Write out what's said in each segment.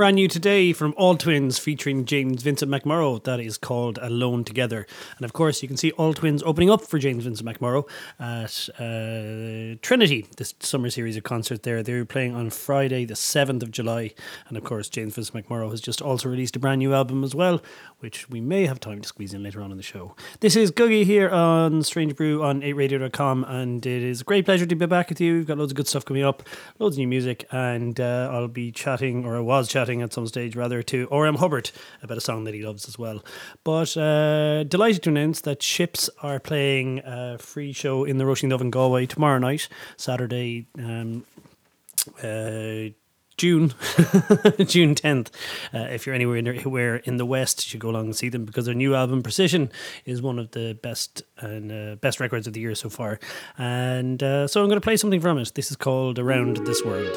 Brand new today from All Twins featuring James Vincent McMorrow. That is called Alone Together. And of course, you can see All Twins opening up for James Vincent McMorrow at uh, Trinity, this summer series of concerts there. They're playing on Friday, the 7th of July. And of course, James Vincent McMorrow has just also released a brand new album as well, which we may have time to squeeze in later on in the show. This is Gugai here on Strange Brew on 8radio.com. And it is a great pleasure to be back with you. We've got loads of good stuff coming up, loads of new music. And uh, I'll be chatting, or I was chatting at some stage rather, to Orem Hubbard about a song that he loves as well. But uh, delighted to announce that Ships are playing a free show in the Roisin Dubh in Galway tomorrow night, Saturday. Um, uh, June, June tenth. Uh, if you're anywhere in the, where in the West, you should go along and see them because their new album Precision is one of the best and uh, best records of the year so far. And uh, so I'm going to play something from it. This is called Around This World.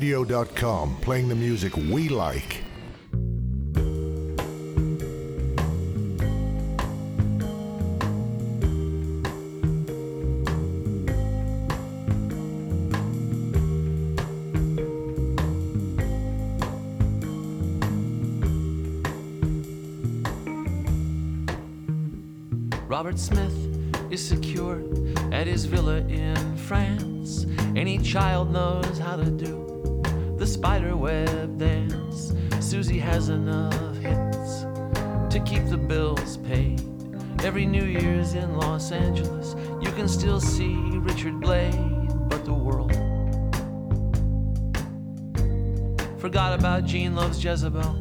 on8radio.com, playing the music we like. Robert Smith is secure at his villa in France. Any child knows how to do spider web dance. Siouxsie has enough hits to keep the bills paid. Every New Year's in Los Angeles, you can still see Richard Blade, but the world forgot about Gene Loves Jezebel.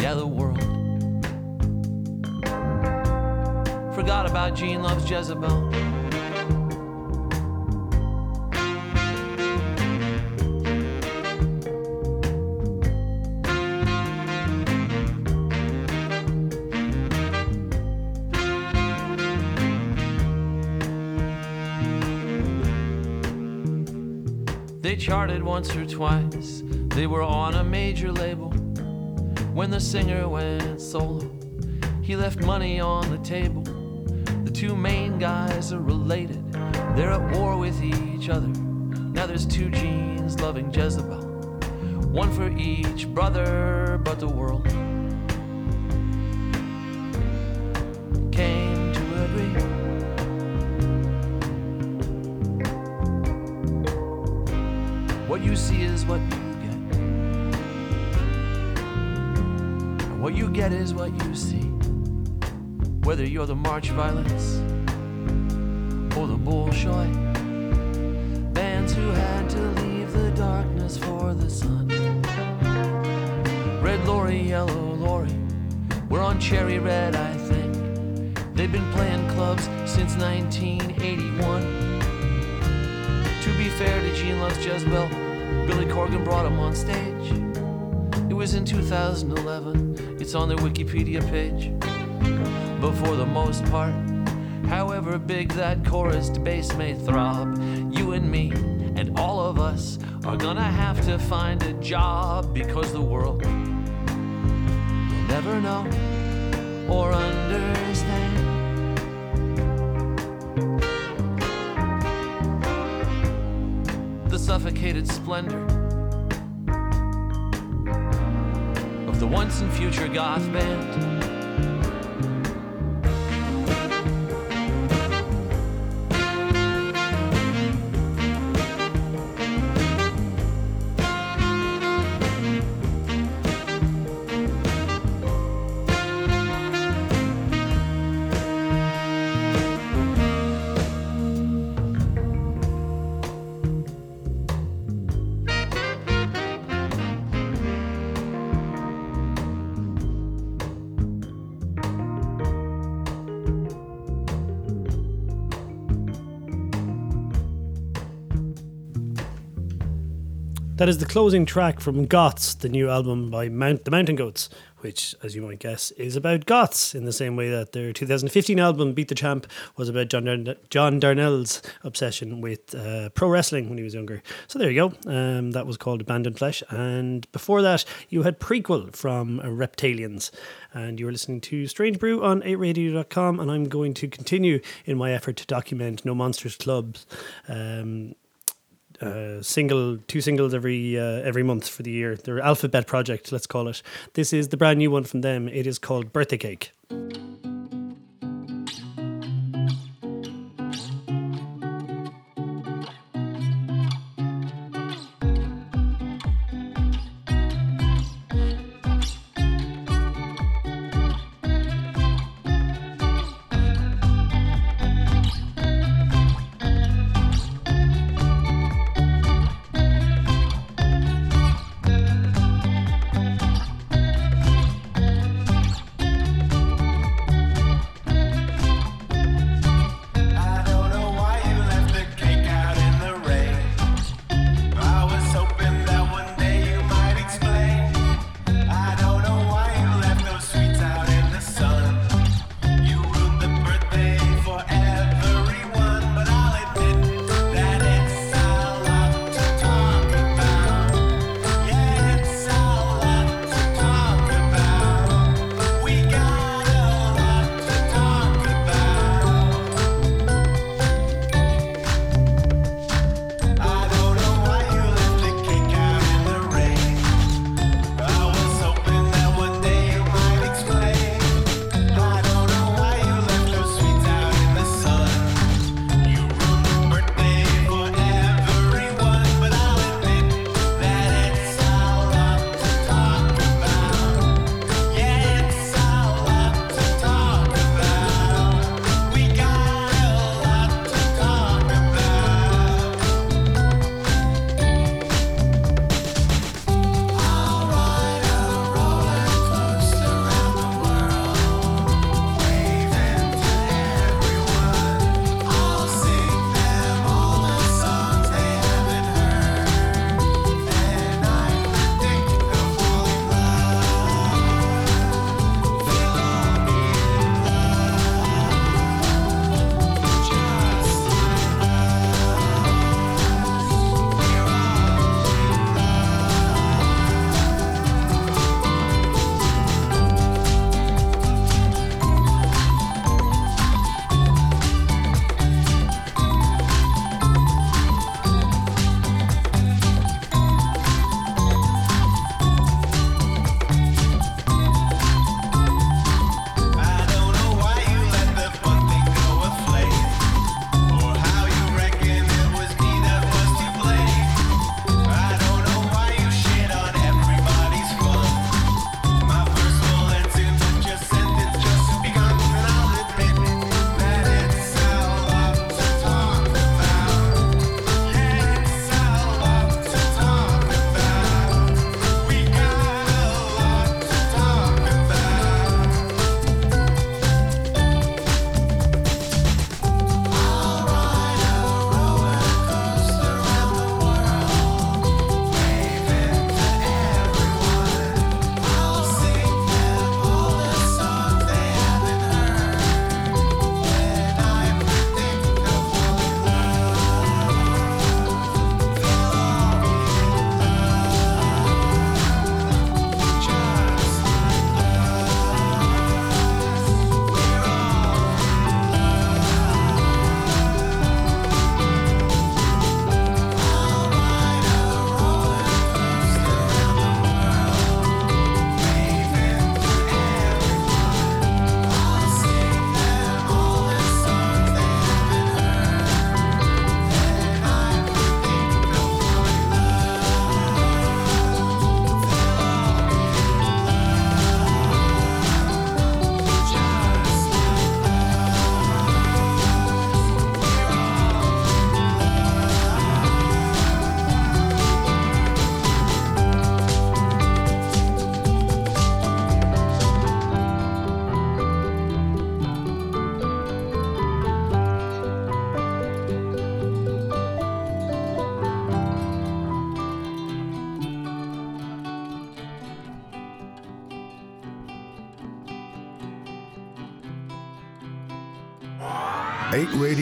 Yeah, the world forgot about Gene Loves Jezebel. Once or twice. They were on a major label. When the singer went solo, he left money on the table. The two main guys are related. They're at war with each other. Now there's two genes loving Jezebel. One for each brother, but the world Violets or the Bolshoi, bands who had to leave the darkness for the sun. Red Lorry, Yellow Lorry, we're on Cherry Red, I think. They've been playing clubs since 1981. To be fair to Gene Loves Jezebel, Billy Corgan brought him on stage. It was in 2011, it's on their Wikipedia page. But for the most part, however big that chorus bass may throb, you and me and all of us are gonna have to find a job because the world will never know or understand. the suffocated splendor of the once and future goth band. That is the closing track from Goths, the new album by Mount the Mountain Goats, which, as you might guess, is about Goths in the same way that their 2015 album Beat the Champ was about John, Darn- John Darnielle's obsession with uh, pro wrestling when he was younger. So there you go. Um, that was called Abandoned Flesh. And before that, you had Prequel from uh, Reptaliens. And you were listening to Strange Brew on 8radio.com. And I'm going to continue in my effort to document No Monsters Clubs. Um, uh, single, two singles every uh, every month for the year. Their alphabet project, let's call it. This is the brand new one from them. It is called Birthday Cake.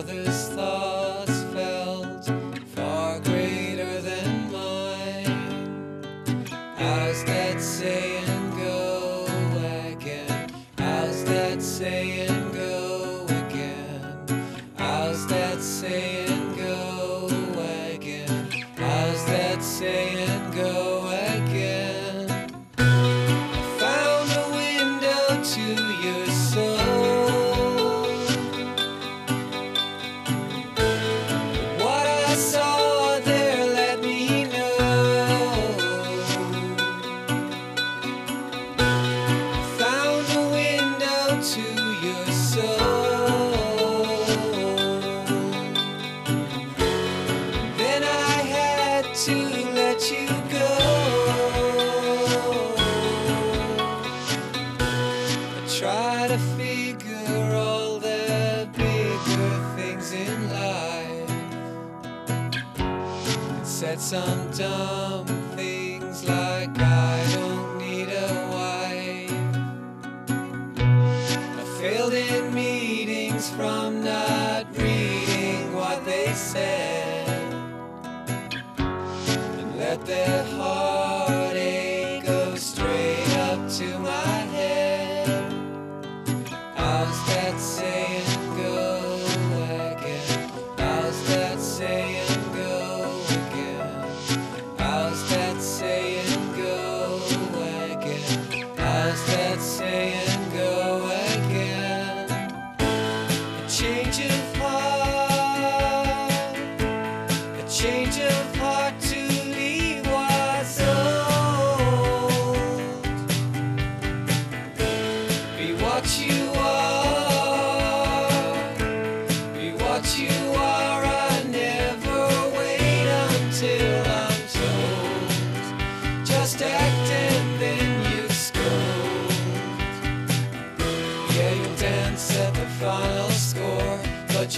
others done.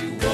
you want.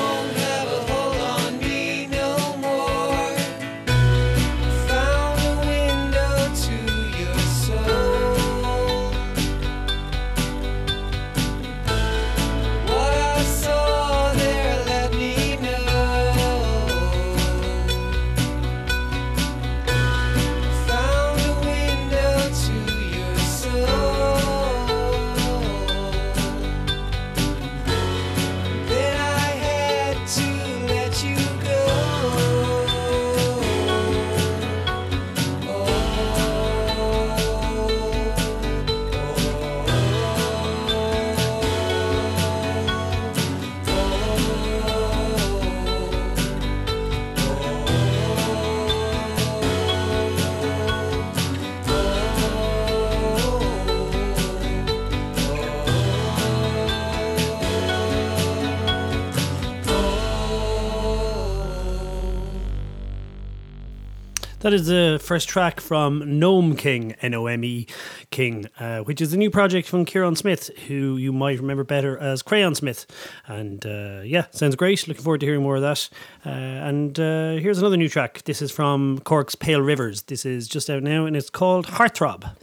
That is the first track from Nome King, N O M E King, uh, which is a new project from Kieran Smith, who you might remember better as Crayon Smith. And uh, yeah, sounds great. Looking forward to hearing more of that. Uh, and uh, here's another new track. This is from Cork's Pale Rivers. This is just out now, and it's called Heartthrob.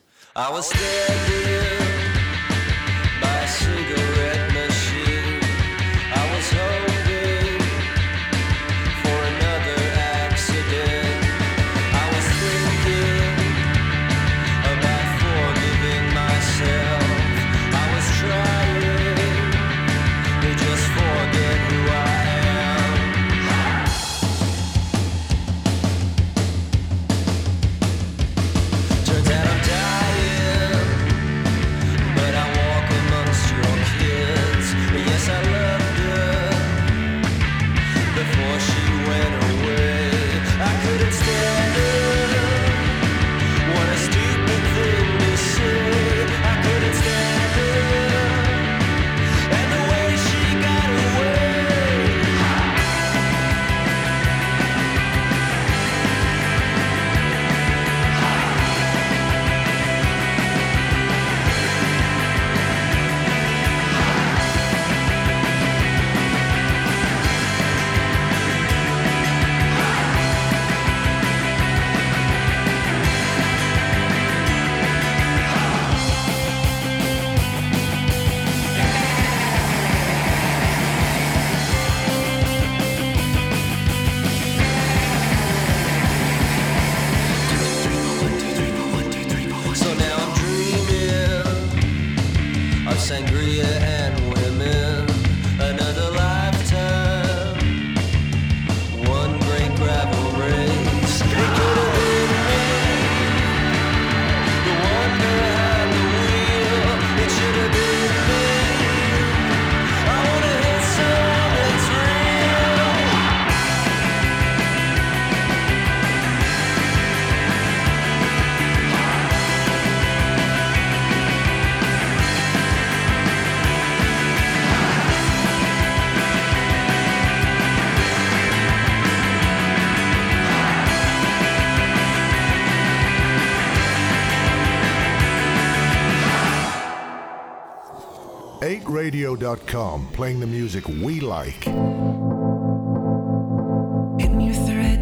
radio.com, playing the music we like.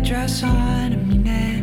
Dress on a minute?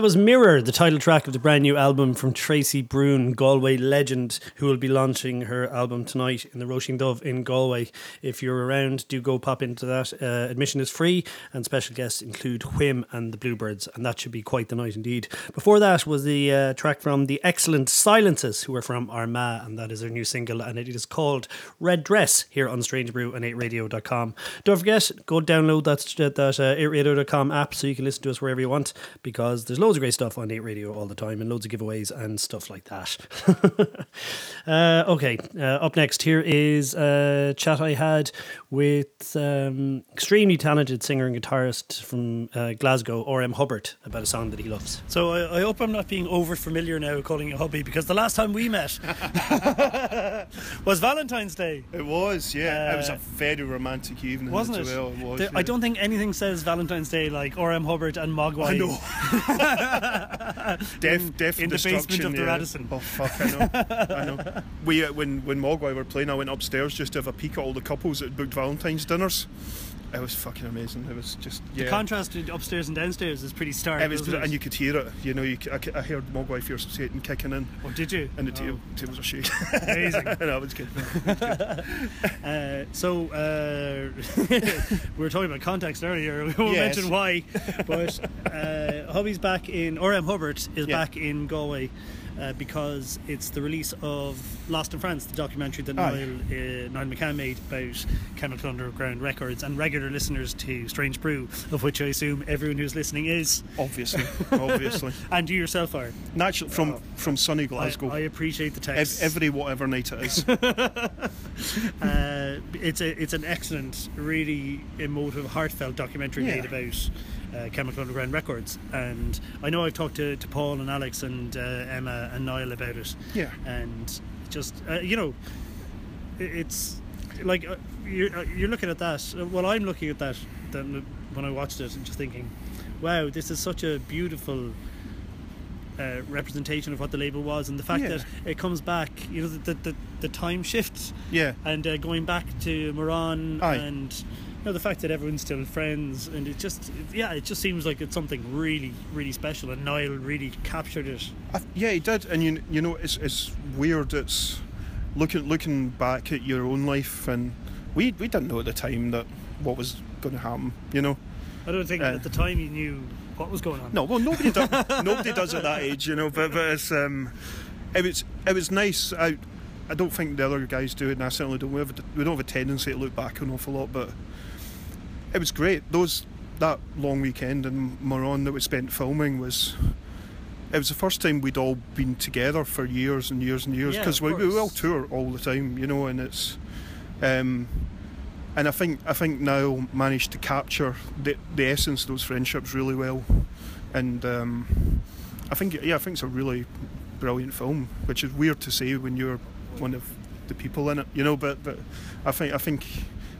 That was Mirror, the title track of the brand new album from Tracy Brune, Galway legend, who will be launching her album tonight in the Roisin Dubh in Galway. If you're around, do go pop into that. Uh, admission is free, and special guests include Whim and the Bluebirds, and that should be quite the night indeed. Before that was the uh, track from the excellent Silences, who are from Armagh, and that is their new single, and it is called Red Dress here on Strange Brew and 8radio.com. Don't forget, go download that, that uh, 8radio.com app so you can listen to us wherever you want, because there's loads of great stuff on 8 Radio all the time and loads of giveaways and stuff like that. uh, okay, uh, up next here is a chat I had with um, extremely talented singer and guitarist from uh, Glasgow, R.M. Hubbert, about a song that he loves. So I, I hope I'm not being over familiar now calling it hubby because the last time we met was Valentine's Day. It was, yeah. it was Uh, a very romantic evening Wasn't it? well. It was, There- I don't think anything says Valentine's Day like R.M. Hubbert and Mogwai. I know. Death, death, in and the basement destruction, of the yeah. Radisson. Oh fuck, I know. I know. We uh, when when Mogwai were playing, I went upstairs just to have a peek at all the couples that had booked Valentine's dinners. It was fucking amazing. It was just yeah. The contrast upstairs and downstairs is pretty stark. it was, it? and you could hear it. You know, you, I, I heard Mogwai fear Satan kicking in, oh, did you? and the Oh, ta- tables are shaking. amazing. no, it was good. Uh, so uh, we were talking about context earlier. We won't Yes. mention why, but uh, Hubby's back in. R.M. Hubbert is Yeah. back in Galway. Uh, because it's the release of Lost in France, the documentary that Aye. Niall, uh, Niall McCann made about Chemical Underground Records, and regular listeners to Strange Brew, of which I assume everyone who's listening is, Obviously, obviously. and you yourself are. Naturally, from from sunny I, Glasgow. I appreciate the text. Ev- every whatever night it is. Uh, it's a it's an excellent, really emotive, heartfelt documentary Yeah. made about uh, Chemical Underground Records, and I know I've talked to, to Paul and Alex and uh, Emma and Niall about it. Yeah. and just uh, you know, it's like uh, you're uh, you're looking at that. uh, Well, I'm looking at that then when I watched it and just thinking, wow, this is such a beautiful. Uh, representation of what the label was, and the fact Yeah. that it comes back, you know, the the, the, the time shifts Yeah. and uh, going back to Morlaix Aye. and you know the fact that everyone's still friends and it just yeah it just seems like it's something really really special and Niall really captured it I, yeah, he did, and you you know it's it's weird. It's looking looking back at your own life, and we we didn't know at the time that what was going to happen. You know, I don't think Uh, at the time you knew what was going on no, well nobody does nobody does at that age. You know, but but it's um, it was it was nice. I I don't think the other guys do it, and I certainly don't. We, have a, we don't have a tendency to look back an awful lot, but it was great. Those that long weekend in Morlaix that we spent filming was. It was the first time we'd all been together for years and years and years because of we, we all tour all the time, you know, and it's, um, and I think I think Niall managed to capture the the essence of those friendships really well, and um, I think yeah, I think it's a really brilliant film, which is weird to say when you're one of the people in it, you know. But but I think I think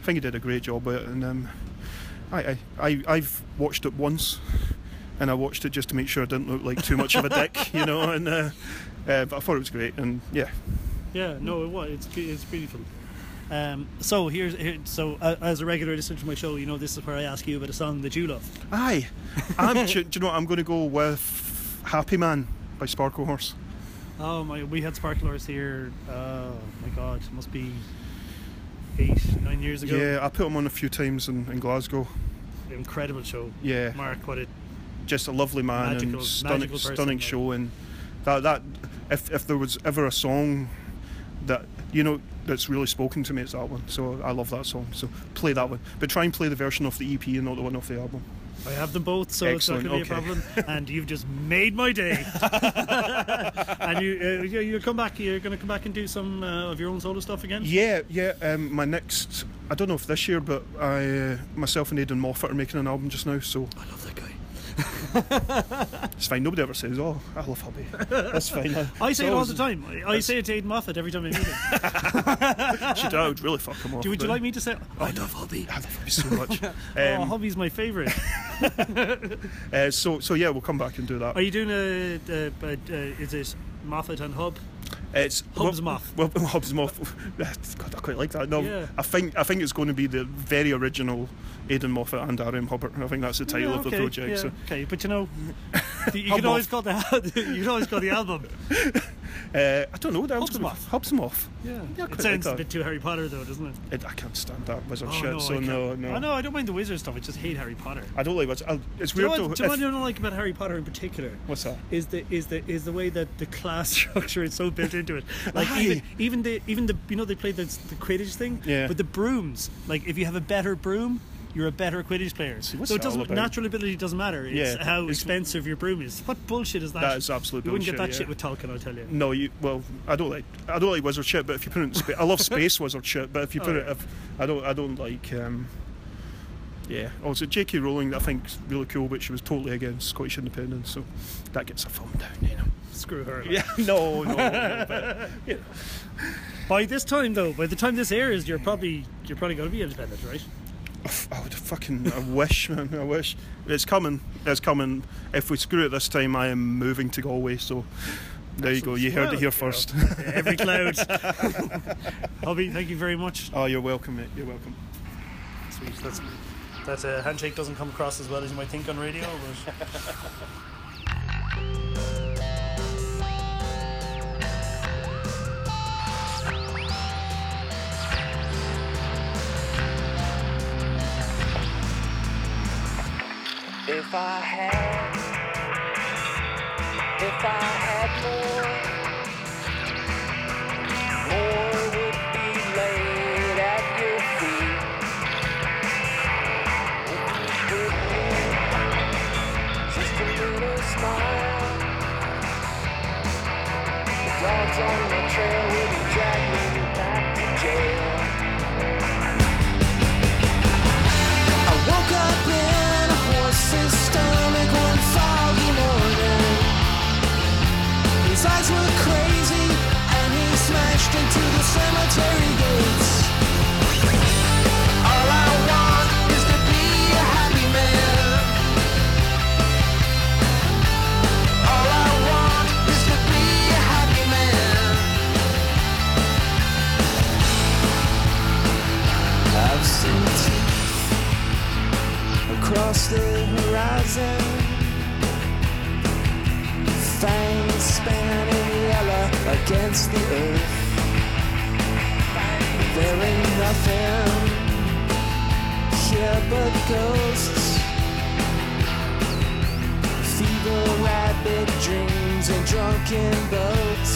I think he did a great job with it, and um, I, I I I've watched it once, and I watched it just to make sure I didn't look like too much of a dick, you know. And uh, uh, but I thought it was great, and yeah, Yeah, no, it was. It's it's beautiful. Um, so here's here, so uh, as a regular listener to my show, you know this is where I ask you about a song that you love. aye. I'm, do, do you know what? I'm going to go with Happy Man by Sparklehorse. Oh my, we had Sparklers here. Oh my God, must be eight, nine years ago. Yeah, I put him on a few times in, in Glasgow. incredible show. Yeah. Mark, what a just a lovely man Magical- and stunning, person, stunning like. show and that that if if there was ever a song that you know that's really spoken to me it's that one so I love that song so play that one but try and play the version of the EP and not the one off the album I have them both, so Excellent, it's not going to okay. be a problem. and you've just made my day. and you, uh, you, you come back. You're going to come back and do some uh, of your own solo stuff again. yeah yeah um, my next I don't know if this year but I uh, myself and Aidan Moffat are making an album just now so I love that guy. It's fine nobody ever says oh I love Hubby that's fine I say it all the time. I I say it to Aidan Moffat every time I meet him. I would really fuck him off Do, would you like me to say? I love Hobby. I love Hubby so much oh, um, Hobby's my favourite. uh, so so yeah we'll come back and do that Are you doing a? a, a, a is it Moffat and Hub? It's Hub's well, Moth. Well, Hub's Moth. God, I quite like that. No, Yeah. I think I think it's going to be the very original Aidan Moffat and R.M. Hubbert. I think that's the title Yeah, of the project. yeah, So, okay, but you know, you can always call the you can always call the album. uh, I don't know. That Hub's was Moth. Hub's Moth. Yeah, Yeah, it quite like sounds a bit too Harry Potter though, doesn't it? It, I can't stand that wizard Oh, shit. no, so I no, no. I know I don't mind the wizard stuff. I just hate Harry Potter. I don't like what's. I, it's Do you, know weird what, though. do you know what I don't like about Harry Potter in particular? what's that? Is the is the is the way that the class structure is so built into it. Like Aye. even even the even the you know they play the the Quidditch thing. Yeah. But the brooms, like if you have a better broom, you're a better Quidditch player. so it doesn't about? natural ability doesn't matter. It's Yeah, how it's- expensive your broom is. What bullshit is that? That is absolute You wouldn't get that bullshit, shit with Tolkien, I'll tell you. No, you. Well, I don't like. I don't like wizard shit. But if you put it in space, I love space wizard shit. But if you Oh, put yeah. it, if I don't, I don't like. Um, yeah. Also, J.K. Rowling, I think, is really cool, but she was totally against Scottish independence, so that gets a thumb down. You know. Screw her. Yeah. No. No. no but, you know. By this time though, by the time this airs, you're probably you're probably going to be independent, right? I would fucking. I wish, man. I wish. It's coming. It's coming. If we screw it this time, I am moving to Galway. So. There you go. You heard Well, it here first. know, every cloud. Hobby, thank you very much. oh, you're welcome, mate. You're welcome. Sweet. That's that uh, handshake doesn't come across as well as you might think on radio, but If I had, if I had more, more would be laid at your feet. Would be just a little smile. The dogs on my trail Were crazy, and he smashed into the cemetery gates. All I want is to be a happy man. All I want is to be a happy man. I've seen across the horizon. Against the earth. There ain't nothing here but ghosts. Fever, rabid dreams, and drunken boats.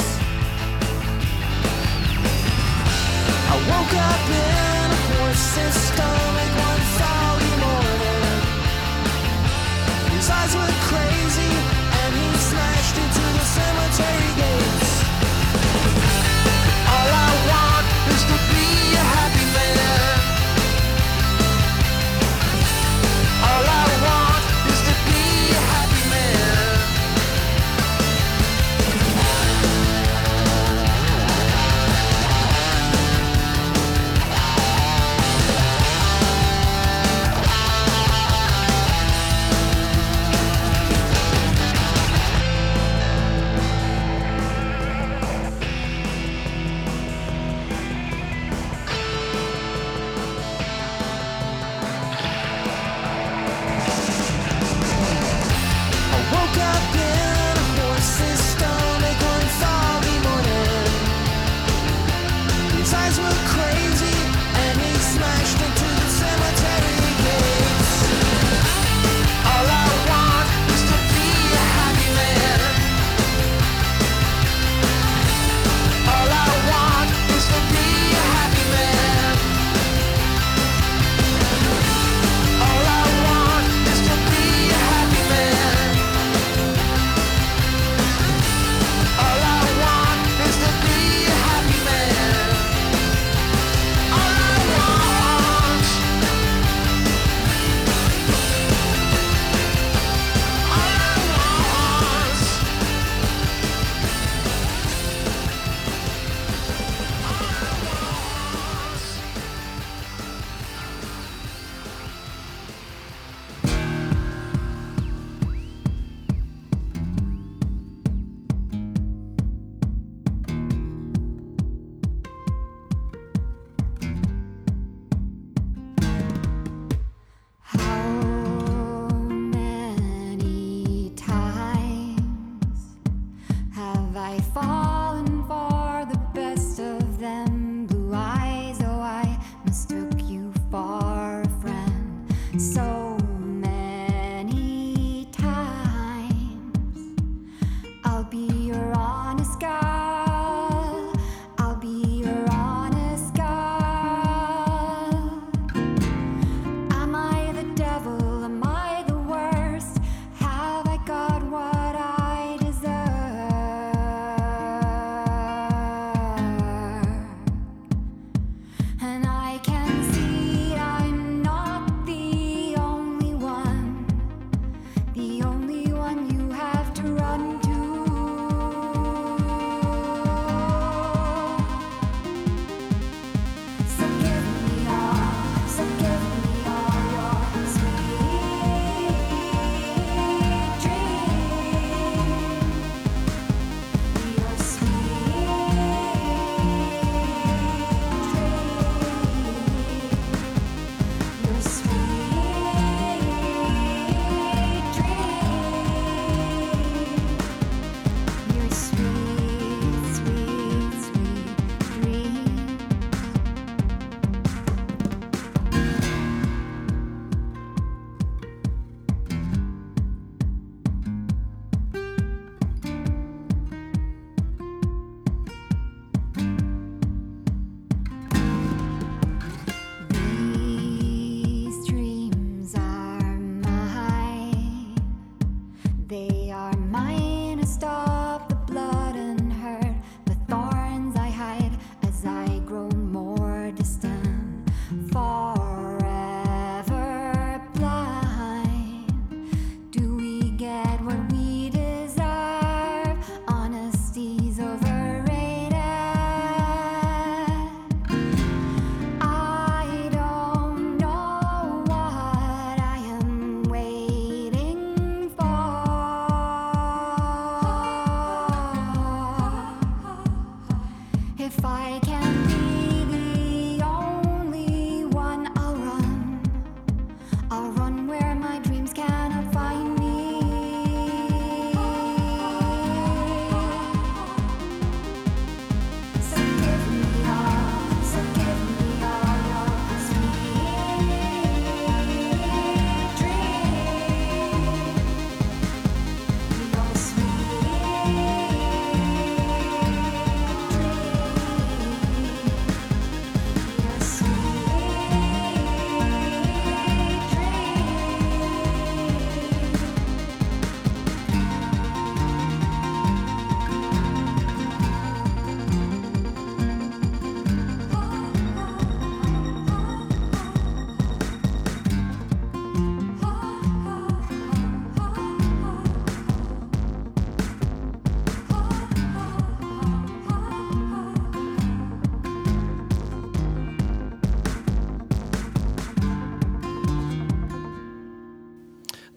I woke up in a horse's stomach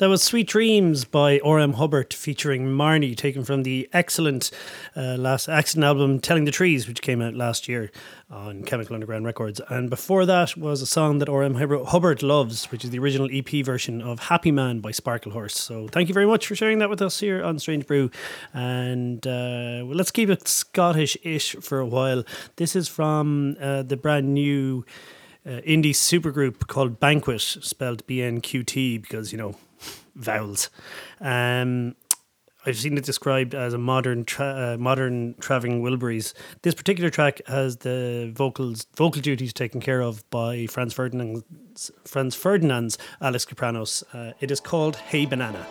That was Sweet Dreams by R.M. Hubbert featuring Marnie, taken from the excellent uh, last accident album Telling the Trees, which came out last year on Chemical Underground Records. And before that was a song that R.M. Hubbert loves, which is the original EP version of Happy Man by Sparklehorse. So thank you very much for sharing that with us here on Strange Brew. And uh, well, let's keep it Scottish ish for a while. This is from uh, the brand new uh, indie supergroup called Banquet, spelled B N Q T, because, you know, vowels. Um, I've seen it described as a modern tra- uh, modern traveling Wilburys. This particular track has the vocals vocal duties taken care of by Franz Ferdinand's Franz Ferdinand's Alex Kapranos. Uh, it is called Hey Banana.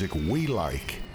Music we like.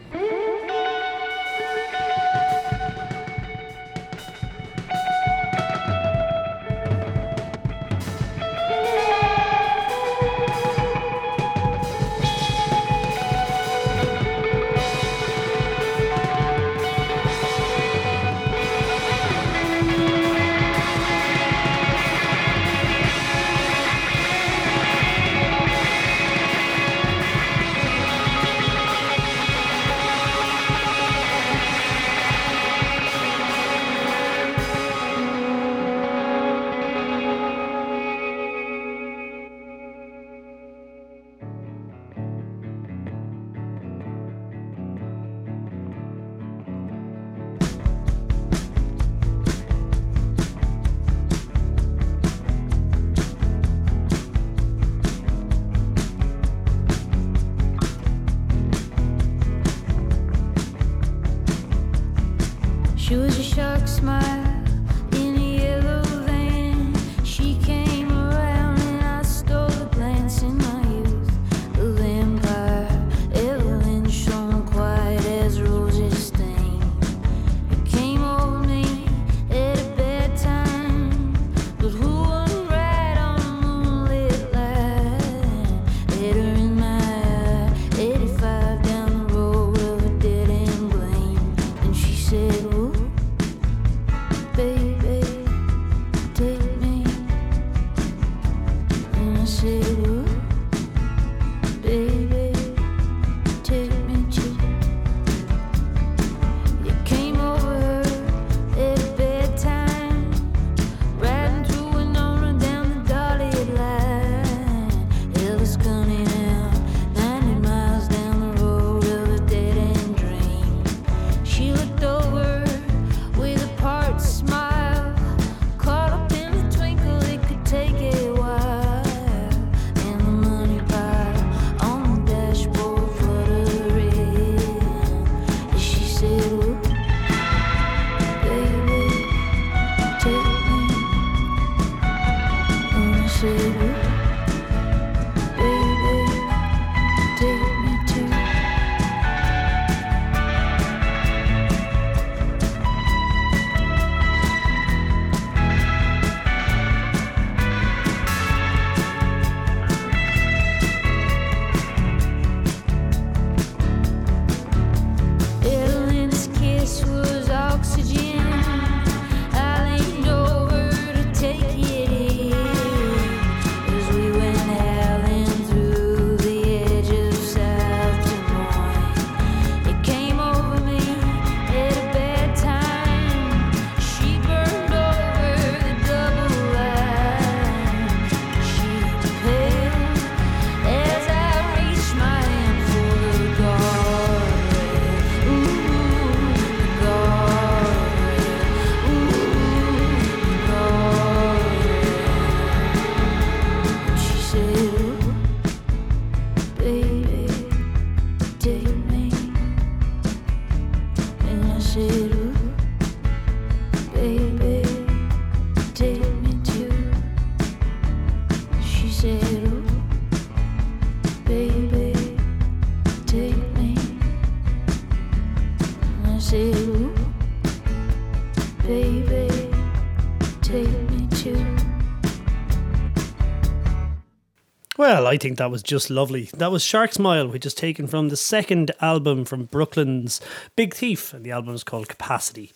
I think that was just lovely. That was Shark Smile, which is taken from the second album from Brooklyn's Big Thief, and the album is called Capacity.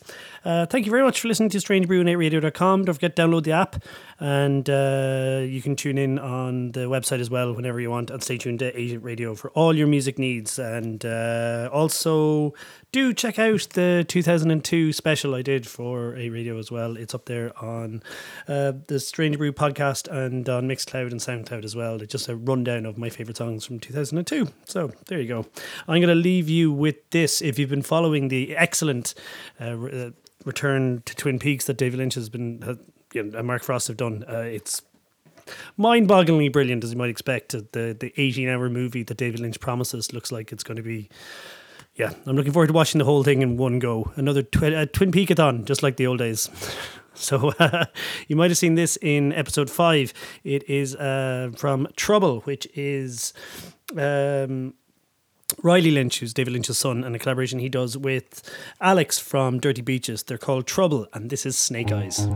Uh, thank you very much for listening to Strange Brew on 8radio.com. Don't forget to download the app, and uh, you can tune in on the website as well whenever you want, and stay tuned to 8 Radio for all your music needs. And uh, also, do check out the 2002 special I did for 8 Radio as well. It's up there on uh, the Strange Brew podcast and on Mixcloud and Soundcloud as well. It's just a rundown of my favorite songs from 2002. So there you go. I'm going to leave you with this. If you've been following the excellent uh, uh, return to Twin Peaks that David Lynch has been, uh, you know, and Mark Frost have done, uh, it's mind-bogglingly brilliant as you might expect. Uh, The the 18-hour movie that David Lynch promises looks like it's going to be yeah, I'm looking forward to watching the whole thing in one go. Another twi- uh, Twin Peakathon, just like the old days. So uh, you might have seen this in episode five. It is uh, from Trouble, which is um, Riley Lynch, who's David Lynch's son, and a collaboration he does with Alex from Dirty Beaches. They're called Trouble, and this is Snake Eyes.